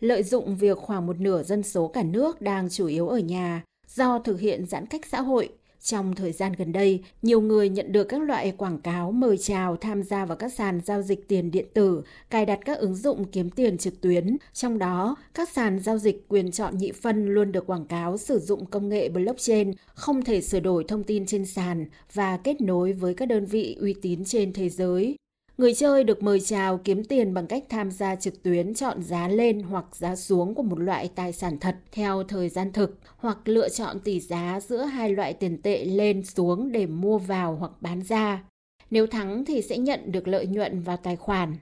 Lợi dụng việc khoảng một nửa dân số cả nước đang chủ yếu ở nhà do thực hiện giãn cách xã hội, trong thời gian gần đây, nhiều người nhận được các loại quảng cáo mời chào tham gia vào các sàn giao dịch tiền điện tử, cài đặt các ứng dụng kiếm tiền trực tuyến. Trong đó, các sàn giao dịch quyền chọn nhị phân luôn được quảng cáo sử dụng công nghệ blockchain, không thể sửa đổi thông tin trên sàn và kết nối với các đơn vị uy tín trên thế giới. Người chơi được mời chào kiếm tiền bằng cách tham gia trực tuyến chọn giá lên hoặc giá xuống của một loại tài sản thật theo thời gian thực hoặc lựa chọn tỷ giá giữa hai loại tiền tệ lên xuống để mua vào hoặc bán ra. Nếu thắng thì sẽ nhận được lợi nhuận vào tài khoản.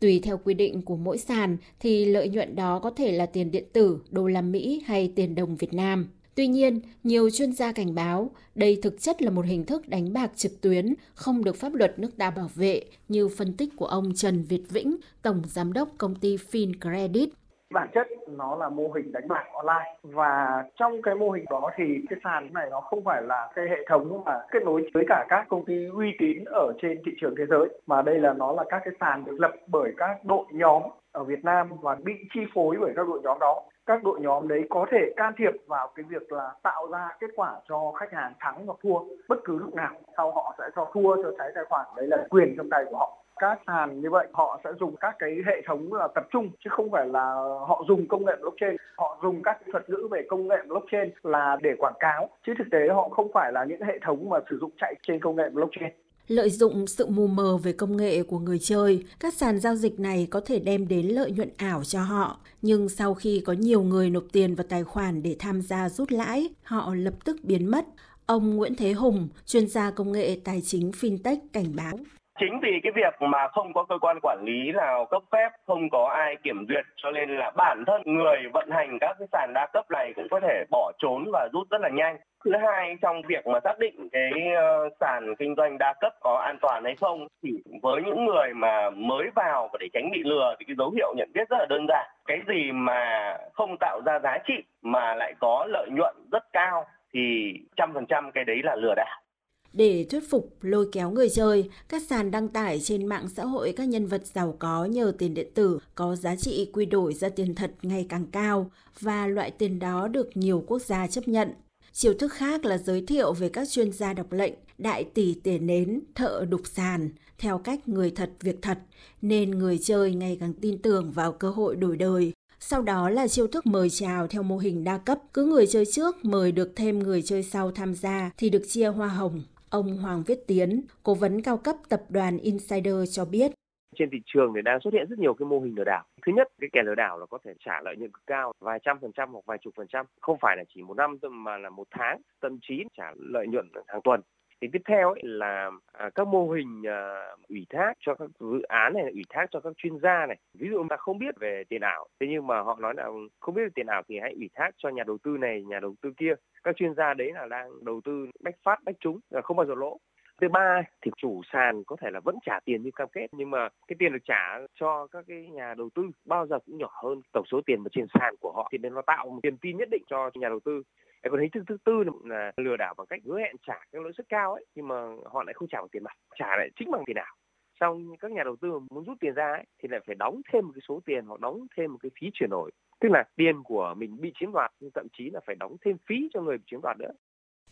Tùy theo quy định của mỗi sàn thì lợi nhuận đó có thể là tiền điện tử, đô la Mỹ hay tiền đồng Việt Nam. Tuy nhiên, nhiều chuyên gia cảnh báo đây thực chất là một hình thức đánh bạc trực tuyến không được pháp luật nước ta bảo vệ như phân tích của ông Trần Việt Vĩnh, Tổng Giám đốc công ty FinCredit. Bản chất nó là mô hình đánh bạc online. Và trong cái mô hình đó thì cái sàn này nó không phải là cái hệ thống mà kết nối với cả các công ty uy tín ở trên thị trường thế giới, mà đây là nó là các cái sàn được lập bởi các đội nhóm ở Việt Nam và bị chi phối bởi các đội nhóm đó. Các đội nhóm đấy có thể can thiệp vào cái việc là tạo ra kết quả cho khách hàng thắng hoặc thua bất cứ lúc nào. Sau họ sẽ cho thua cho trái tài khoản, đấy là quyền trong tay của họ các sàn như vậy họ sẽ dùng các cái hệ thống là tập trung chứ không phải là họ dùng công nghệ blockchain. Họ dùng các thuật ngữ về công nghệ blockchain là để quảng cáo chứ thực tế họ không phải là những hệ thống mà sử dụng chạy trên công nghệ blockchain. Lợi dụng sự mù mờ về công nghệ của người chơi, các sàn giao dịch này có thể đem đến lợi nhuận ảo cho họ, nhưng sau khi có nhiều người nộp tiền vào tài khoản để tham gia rút lãi, họ lập tức biến mất. Ông Nguyễn Thế Hùng, chuyên gia công nghệ tài chính fintech cảnh báo chính vì cái việc mà không có cơ quan quản lý nào cấp phép, không có ai kiểm duyệt, cho nên là bản thân người vận hành các cái sàn đa cấp này cũng có thể bỏ trốn và rút rất là nhanh. Thứ hai, trong việc mà xác định cái ờ, sàn kinh doanh đa cấp có an toàn hay không, thì với những người mà mới vào và để tránh bị lừa thì cái dấu hiệu nhận biết rất là đơn giản. Cái gì mà không tạo ra giá trị mà lại có lợi nhuận rất cao thì trăm phần trăm cái đấy là lừa đảo để thuyết phục lôi kéo người chơi, các sàn đăng tải trên mạng xã hội các nhân vật giàu có nhờ tiền điện tử có giá trị quy đổi ra tiền thật ngày càng cao và loại tiền đó được nhiều quốc gia chấp nhận. Chiều thức khác là giới thiệu về các chuyên gia đọc lệnh, đại tỷ tiền nến, thợ đục sàn, theo cách người thật việc thật, nên người chơi ngày càng tin tưởng vào cơ hội đổi đời. Sau đó là chiêu thức mời chào theo mô hình đa cấp, cứ người chơi trước mời được thêm người chơi sau tham gia thì được chia hoa hồng. Ông Hoàng Viết Tiến, cố vấn cao cấp tập đoàn Insider cho biết. Trên thị trường thì đang xuất hiện rất nhiều cái mô hình lừa đảo. Thứ nhất, cái kẻ lừa đảo là có thể trả lợi nhuận cực cao, vài trăm phần trăm hoặc vài chục phần trăm. Không phải là chỉ một năm mà là một tháng, thậm chí trả lợi nhuận hàng tuần thì tiếp theo ấy là à, các mô hình à, ủy thác cho các dự án này ủy thác cho các chuyên gia này. Ví dụ ta không biết về tiền ảo thế nhưng mà họ nói là không biết về tiền ảo thì hãy ủy thác cho nhà đầu tư này nhà đầu tư kia. Các chuyên gia đấy là đang đầu tư bách phát bách trúng là không bao giờ lỗ thứ ba thì chủ sàn có thể là vẫn trả tiền như cam kết nhưng mà cái tiền được trả cho các cái nhà đầu tư bao giờ cũng nhỏ hơn tổng số tiền mà trên sàn của họ. Thì nên nó tạo một tiền tin nhất định cho nhà đầu tư. Còn hình thức thứ tư là lừa đảo bằng cách hứa hẹn trả cái lãi suất cao ấy nhưng mà họ lại không trả bằng tiền mặt trả lại chính bằng tiền ảo. Xong các nhà đầu tư muốn rút tiền ra ấy, thì lại phải đóng thêm một cái số tiền hoặc đóng thêm một cái phí chuyển đổi. Tức là tiền của mình bị chiếm đoạt nhưng thậm chí là phải đóng thêm phí cho người bị chiếm đoạt nữa.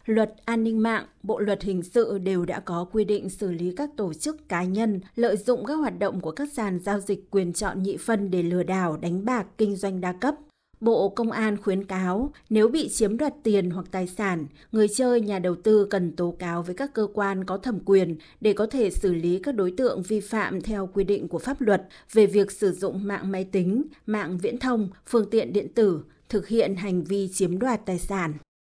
Luật an ninh mạng, Bộ luật hình sự đều đã có quy định xử lý các tổ chức cá nhân lợi dụng các hoạt động của các sàn giao dịch quyền chọn nhị phân để lừa đảo, đánh bạc, kinh doanh đa cấp. Bộ Công an khuyến cáo nếu bị chiếm đoạt tiền hoặc tài sản, người chơi nhà đầu tư cần tố cáo với các cơ quan có thẩm quyền để có thể xử lý các đối tượng vi phạm theo quy định của pháp luật về việc sử dụng mạng máy tính, mạng viễn thông, phương tiện điện tử, thực hiện hành vi chiếm đoạt tài sản.